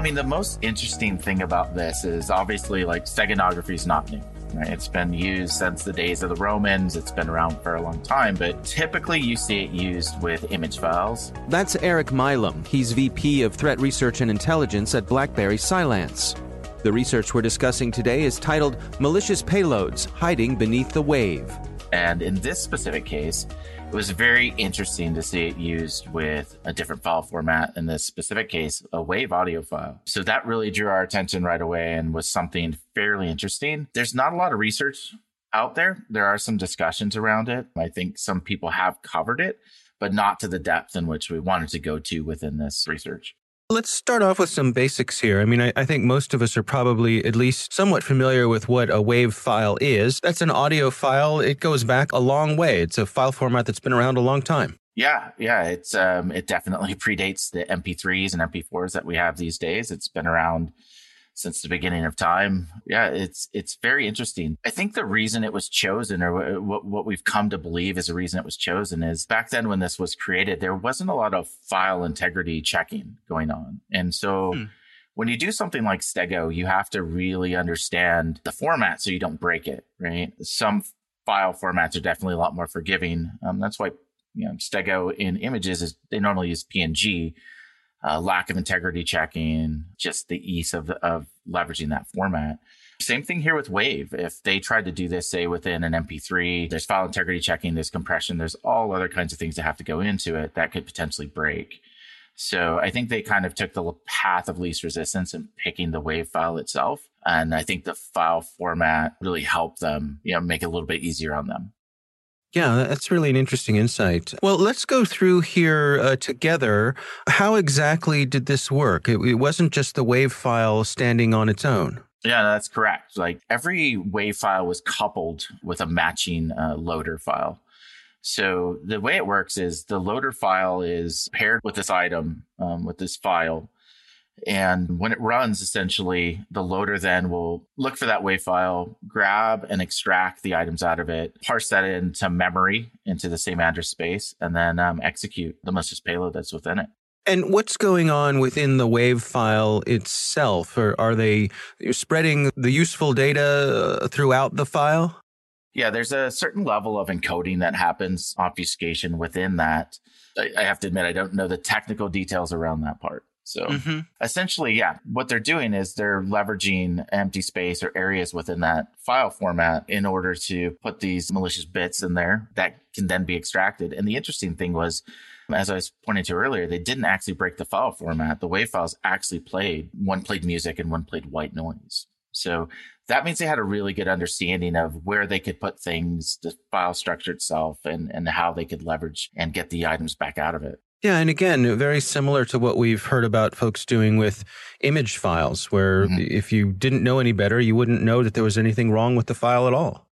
I mean, the most interesting thing about this is obviously like steganography is not new. Right? It's been used since the days of the Romans. It's been around for a long time, but typically you see it used with image files. That's Eric Milam. He's VP of Threat Research and Intelligence at BlackBerry Cylance. The research we're discussing today is titled Malicious Payloads Hiding Beneath the Wave. And in this specific case, it was very interesting to see it used with a different file format. In this specific case, a WAV audio file. So that really drew our attention right away and was something fairly interesting. There's not a lot of research out there. There are some discussions around it. I think some people have covered it, but not to the depth in which we wanted to go to within this research. Let's start off with some basics here. I mean, I, I, think most of us are probably at least somewhat familiar with what a WAV file is. That's an audio file. It goes back a long way. It's a file format that's been around a long time. Yeah, yeah, it's um, it definitely predates the MP3s and MP4s that we have these days. It's been around since the beginning of time. Yeah, it's it's very interesting. I think the reason it was chosen, or what what we've come to believe is the reason it was chosen, is back then when this was created, there wasn't a lot of file integrity checking going on, and so. Hmm. When you do something like Stego, you have to really understand the format so you don't break it, right? Some file formats are definitely a lot more forgiving. Um, that's why you know Stego in images is they normally use PNG, uh, lack of integrity checking, just the ease of, of leveraging that format. Same thing here with Wave. If they tried to do this, say within an MP3, there's file integrity checking, there's compression, there's all other kinds of things that have to go into it that could potentially break. So I think they kind of took the path of least resistance in picking the Wave file itself. And I think the file format really helped them, you know, make it a little bit easier on them. Yeah, that's really an interesting insight. Well, let's go through here uh, together. How exactly did this work? It, it, wasn't just the WAV file standing on its own. Yeah, that's correct. Like every WAV file was coupled with a matching uh, loader file. So the way it works is the loader file is paired with this item, um, with this file. And when it runs, essentially, the loader then will look for that WAV file, grab and extract the items out of it, parse that into memory into the same address space, and then um, execute the malicious payload that's within it. And what's going on within the WAV file itself? Or are they spreading the useful data uh, throughout the file? Yeah, there's a certain level of encoding that happens, obfuscation within that. I have to admit, I don't know the technical details around that part. So mm-hmm. essentially, yeah, what they're doing is they're leveraging empty space or areas within that file format in order to put these malicious bits in there that can then be extracted. And the interesting thing was, as I was pointing to earlier, they didn't actually break the file format. The WAV files actually played, one played music and one played white noise. So that means they had a really good understanding of where they could put things, the file structure itself, and, and how they could leverage and get the items back out of it. Yeah, and again, very similar to what we've heard about folks doing with image files, where mm-hmm. if you didn't know any better, you wouldn't know that there was anything wrong with the file at all.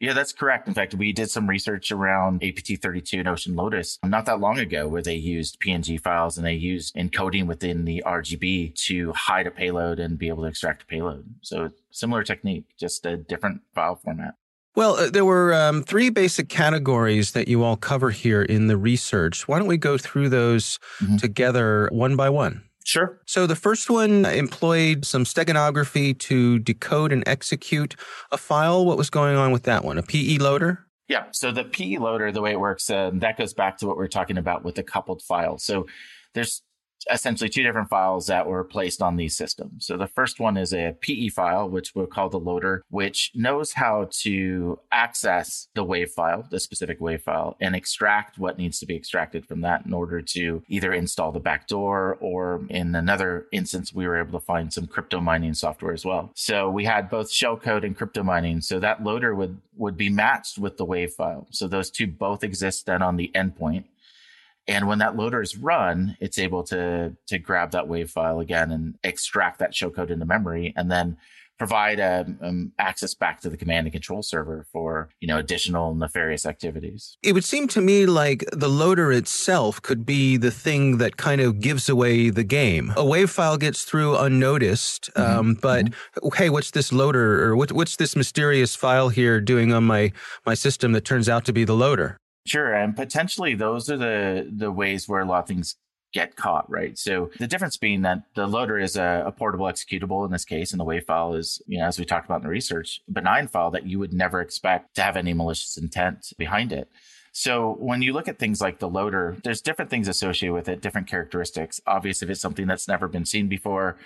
Yeah, that's correct. In fact, we did some research around APT32 and Ocean Lotus not that long ago where they used PNG files and they used encoding within the RGB to hide a payload and be able to extract a payload. So similar technique, just a different file format. Well, uh, there were um, three basic categories that you all cover here in the research. Why don't we go through those mm-hmm. together one by one? Sure. So the first one employed some steganography to decode and execute a file. What was going on with that one? A PE loader? Yeah. So the PE loader, the way it works, uh, that goes back to what we are talking about with the coupled file. So there's essentially two different files that were placed on these systems. So the first one is a PE file, which we'll call the loader, which knows how to access the WAV file, the specific WAV file, and extract what needs to be extracted from that in order to either install the backdoor or in another instance, we were able to find some crypto mining software as well. So we had both shellcode and crypto mining. So that loader would, would be matched with the WAV file. So those two both exist then on the endpoint. And when that loader is run, it's able to to grab that WAV file again and extract that shellcode into memory, and then provide a, um, um, access back to the command and control server for you know additional nefarious activities. It would seem to me like the loader itself could be the thing that kind of gives away the game. A WAV file gets through unnoticed, mm-hmm. um, but mm-hmm. hey, what's this loader or what, what's this mysterious file here doing on my my system that turns out to be the loader? Sure, and potentially those are the the ways where a lot of things get caught, right? So the difference being that the loader is a, a, portable executable in this case, and the WAV file is, you know, as we talked about in the research, benign file that you would never expect to have any malicious intent behind it. So when you look at things like the loader, there's different things associated with it, different characteristics. Obviously, if it's something that's never been seen before,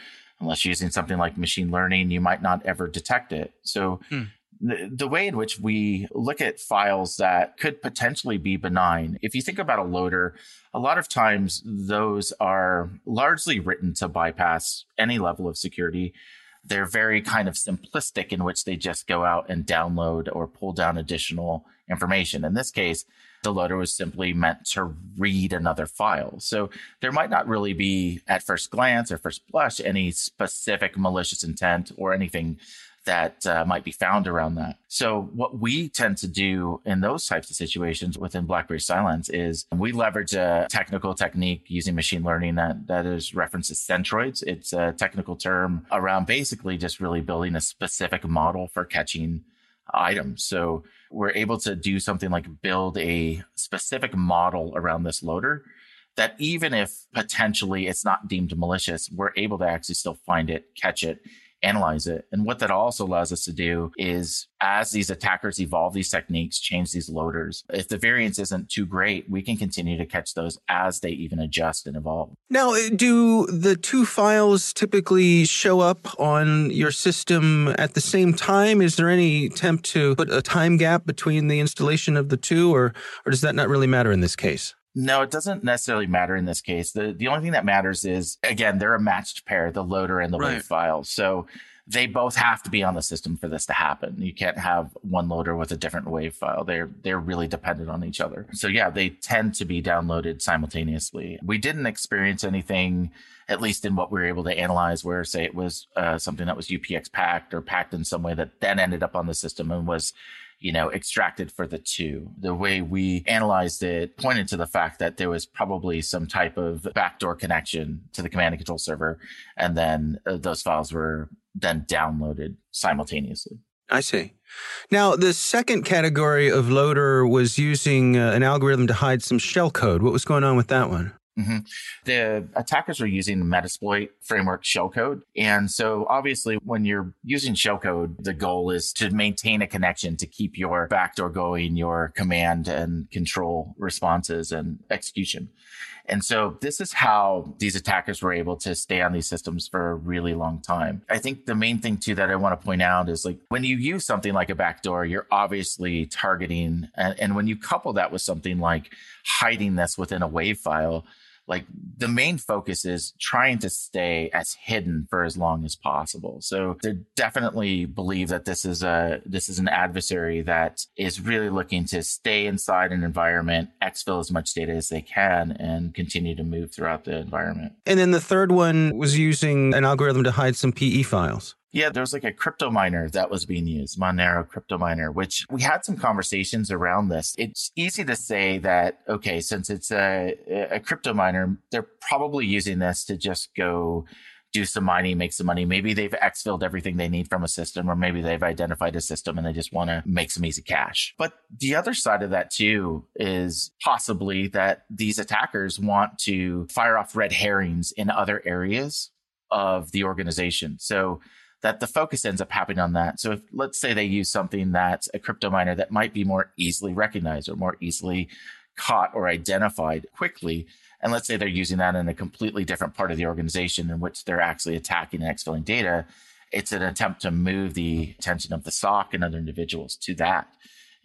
unless you're using something like machine learning, you might not ever detect it. So hmm the, way in which we look at files that could potentially be benign, if you think about a loader, a lot of times those are largely written to bypass any level of security. They're very kind of simplistic in which they just go out and download or pull down additional information. In this case, the loader was simply meant to read another file. So there might not really be at first glance or first blush any specific malicious intent or anything that uh, might be found around that. So what we tend to do in those types of situations within BlackBerry Cylance is we leverage a technical technique using machine learning that, that is referenced as centroids. It's a technical term around basically just really building a specific model for catching items. So we're able to do something like build a specific model around this loader that even if potentially it's not deemed malicious, we're able to actually still find it, catch it, analyze it. And what that also allows us to do is as these attackers evolve these techniques, change these loaders, if the variance isn't too great, we can continue to catch those as they even adjust and evolve. Now, uh, do the two files typically show up on your system at the same time? Is there any attempt to put a time gap between the installation of the two, or, or does that not really matter in this case? No, it doesn't necessarily matter in this case. The the only thing that matters is again, they're a matched pair, the loader and the right. WAV file. So they both have to be on the system for this to happen. You can't have one loader with a different WAV file. They're they're really dependent on each other. So yeah, they tend to be downloaded simultaneously. We didn't experience anything, at least in what we were able to analyze, where say it was uh, something that was UPX packed or packed in some way that then ended up on the system and was you know, extracted for the two. The way we analyzed it pointed to the fact that there was probably some type of backdoor connection to the command and control server. And then uh, those files were then downloaded simultaneously. I see. Now, the second category of loader was using uh, an algorithm to hide some shellcode. What was going on with that one? Mm-hmm. The attackers are using the Metasploit framework shellcode. And so obviously when you're using shellcode, the goal is to maintain a connection to keep your backdoor going, your command and control responses and execution. And so this is how these attackers were able to stay on these systems for a really long time. I think the main thing too that I want to point out is like when you use something like a backdoor, you're obviously targeting. And, and when you couple that with something like hiding this within a WAV file, like the main focus is trying to stay as hidden for as long as possible. So they definitely believe that this is a this is an adversary that is really looking to stay inside an environment, exfil as much data as they can, and continue to move throughout the environment. And then the third one was using an algorithm to hide some PE files. Yeah, there was like a crypto miner that was being used, Monero crypto miner, which we had some conversations around this. It's easy to say that, okay, since it's a, a crypto miner, they're probably using this to just go do some mining, make some money. Maybe they've exfilled everything they need from a system, or maybe they've identified a system and they just want to make some easy cash. But the other side of that too is possibly that these attackers want to fire off red herrings in other areas of the organization. So that the focus ends up happening on that. So if let's say they use something that's a crypto miner that might be more easily recognized or more easily caught or identified quickly. And let's say they're using that in a completely different part of the organization in which they're actually attacking and exfilling data. It's an attempt to move the attention of the SOC and other individuals to that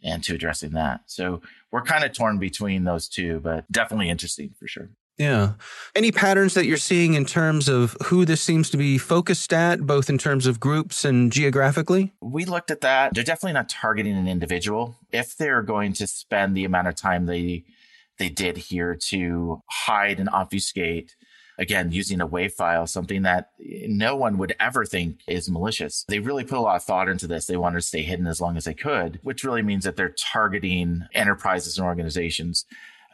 and to addressing that. So we're kind of torn between those two, but definitely interesting for sure. Yeah. Any patterns that you're seeing in terms of who this seems to be focused at, both in terms of groups and geographically? We looked at that. They're definitely not targeting an individual. If they're going to spend the amount of time they they did here to hide and obfuscate, again, using a WAV file, something that no one would ever think is malicious. They really put a lot of thought into this. They wanted to stay hidden as long as they could, which really means that they're targeting enterprises and organizations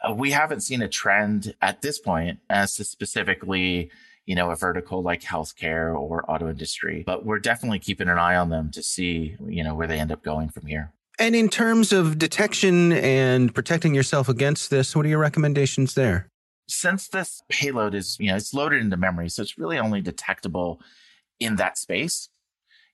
Uh, we haven't seen a trend at this point as to specifically you know, a vertical like healthcare or auto industry, but we're definitely keeping an eye on them to see, you know, where they end up going from here. And in terms of detection and protecting yourself against this, what are your recommendations there? Since this payload is, you know, it's loaded into memory, so it's really only detectable in that space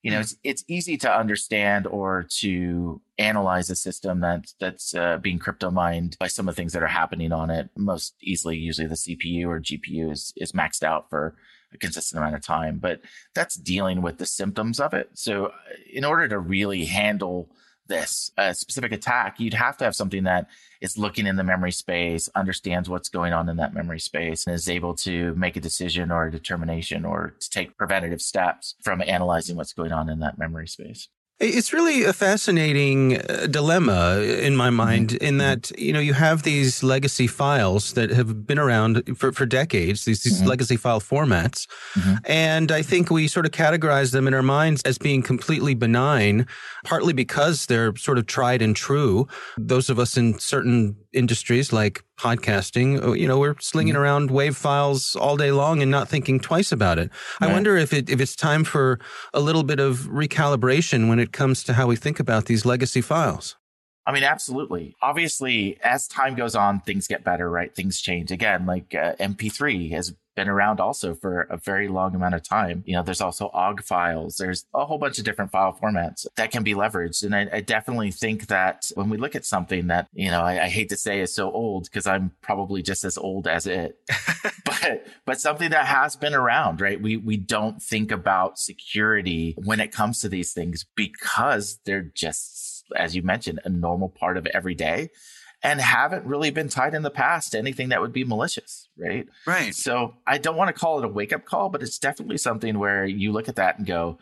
you know, it's, it's easy to understand or to analyze a system that that's uh, being crypto mined by some of the things that are happening on it. Most easily, usually the CPU or GPU is is maxed out for a consistent amount of time, but that's dealing with the symptoms of it. So, uh, in order to really handle this a specific attack, you'd have to have something that is looking in the memory space, understands what's going on in that memory space, and is able to make a decision or a determination or to take preventative steps from analyzing what's going on in that memory space. It's really a fascinating uh, dilemma in my mm-hmm. mind, mm-hmm. in that you know you have these legacy files that have been around for, for decades, these, these mm-hmm. legacy file formats, mm-hmm. and I think we sort of categorize them in our minds as being completely benign, partly because they're sort of tried and true. Those of us in certain industries like podcasting, uh, you know, we're slinging mm-hmm. around wave files all day long and not thinking twice about it. Right. I wonder if it if it's time for a little bit of recalibration when it comes to how we think about these legacy files. I mean, absolutely. Obviously, as time goes on, things get better, right? Things change. Again, like uh, MP3 has been around also for a very long amount of time. You know, there's also OGG files. There's a whole bunch of different file formats that can be leveraged. And I, I definitely think that when we look at something that, you know, I, I hate to say is so old because I'm probably just as old as it, but, but something that has been around, right? We, we don't think about security when it comes to these things because they're just, as you mentioned, a normal part of every day and haven't really been tied in the past to anything that would be malicious, right? Right. So I don't want to call it a wake up call, but it's definitely something where you look at that and go,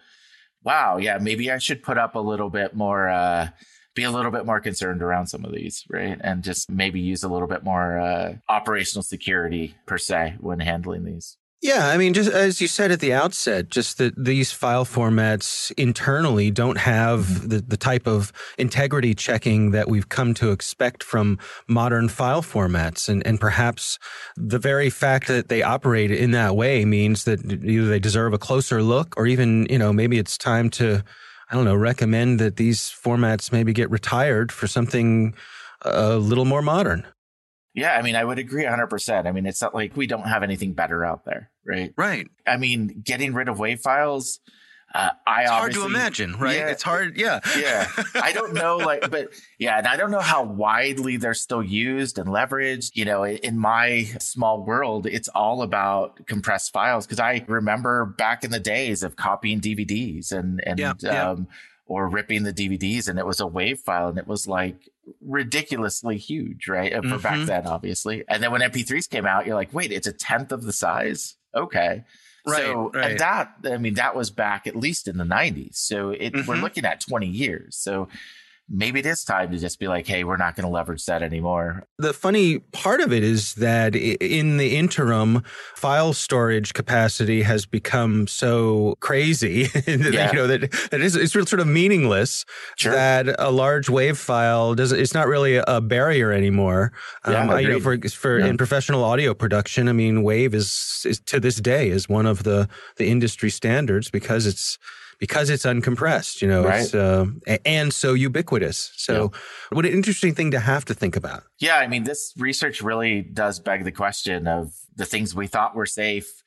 wow, yeah, maybe I should put up a little bit more, uh, be a little bit more concerned around some of these, right? And just maybe use a little bit more uh, operational security per se when handling these. Yeah, I mean, just as you said at the outset, just that these file formats internally don't have mm-hmm. the, the type of integrity checking that we've come to expect from modern file formats. And, and perhaps the very fact that they operate in that way means that either they deserve a closer look or even, you know, maybe it's time to, I don't know, recommend that these formats maybe get retired for something a little more modern. Yeah, I mean, I would agree 100%. I mean, it's not like we don't have anything better out there, right? Right. I mean, getting rid of WAV files, Uh, I it's hard to imagine, right? Yeah, it's hard, yeah, yeah. I don't know, like, but yeah, and I don't know how widely they're still used and leveraged. You know, in my small world, it's all about compressed files because I remember back in the days of copying DVDs and and yeah, yeah. Or ripping the DVDs, and it was a wave file, and it was like ridiculously huge, right? For mm-hmm. back then, obviously. And then when MP3s came out, you're like, wait, it's a tenth of the size. Okay. Right, so right. that I mean that was back at least in the 90s. So it, mm-hmm. we're looking at 20 years. So maybe it is time to just be like, hey, we're not going to leverage that anymore. The funny part of it is that in the interim, file storage capacity has become so crazy that, yeah. you know that, it's sort of meaningless sure. that a large wave file doesn't, it's not really a barrier anymore. Yeah, um, you know, for for yeah. in professional audio production, I mean, wave is, is to this day is one of the the industry standards because it's because it's uncompressed, you know, right. uh, and so ubiquitous. So, yeah. what an interesting thing to have to think about. Yeah, I mean, this research really does beg the question of the things we thought were safe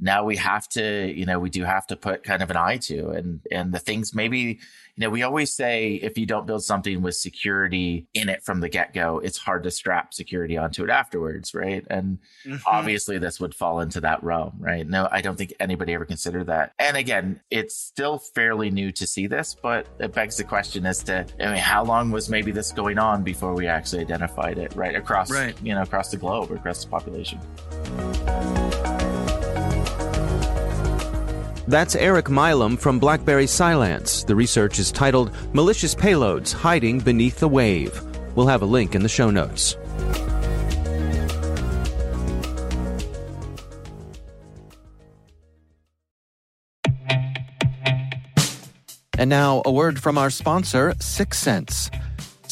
now we have to, you know, we do have to put kind of an eye to and and the things maybe, you know, we always say if you don't build something with security in it from the get-go, it's hard to strap security onto it afterwards, right? And mm-hmm. obviously this would fall into that realm, right? No, I don't think anybody ever considered that. And again, it's still fairly new to see this, but it begs the question as to I mean, how long was maybe this going on before we actually identified it, right? Across, right. you know, across the globe, across the population. That's Eric Milam from BlackBerry Cylance. The research is titled Malicious Payloads Hiding Beneath the Wave. We'll have a link in the show notes. And now, a word from our sponsor, Syxsense.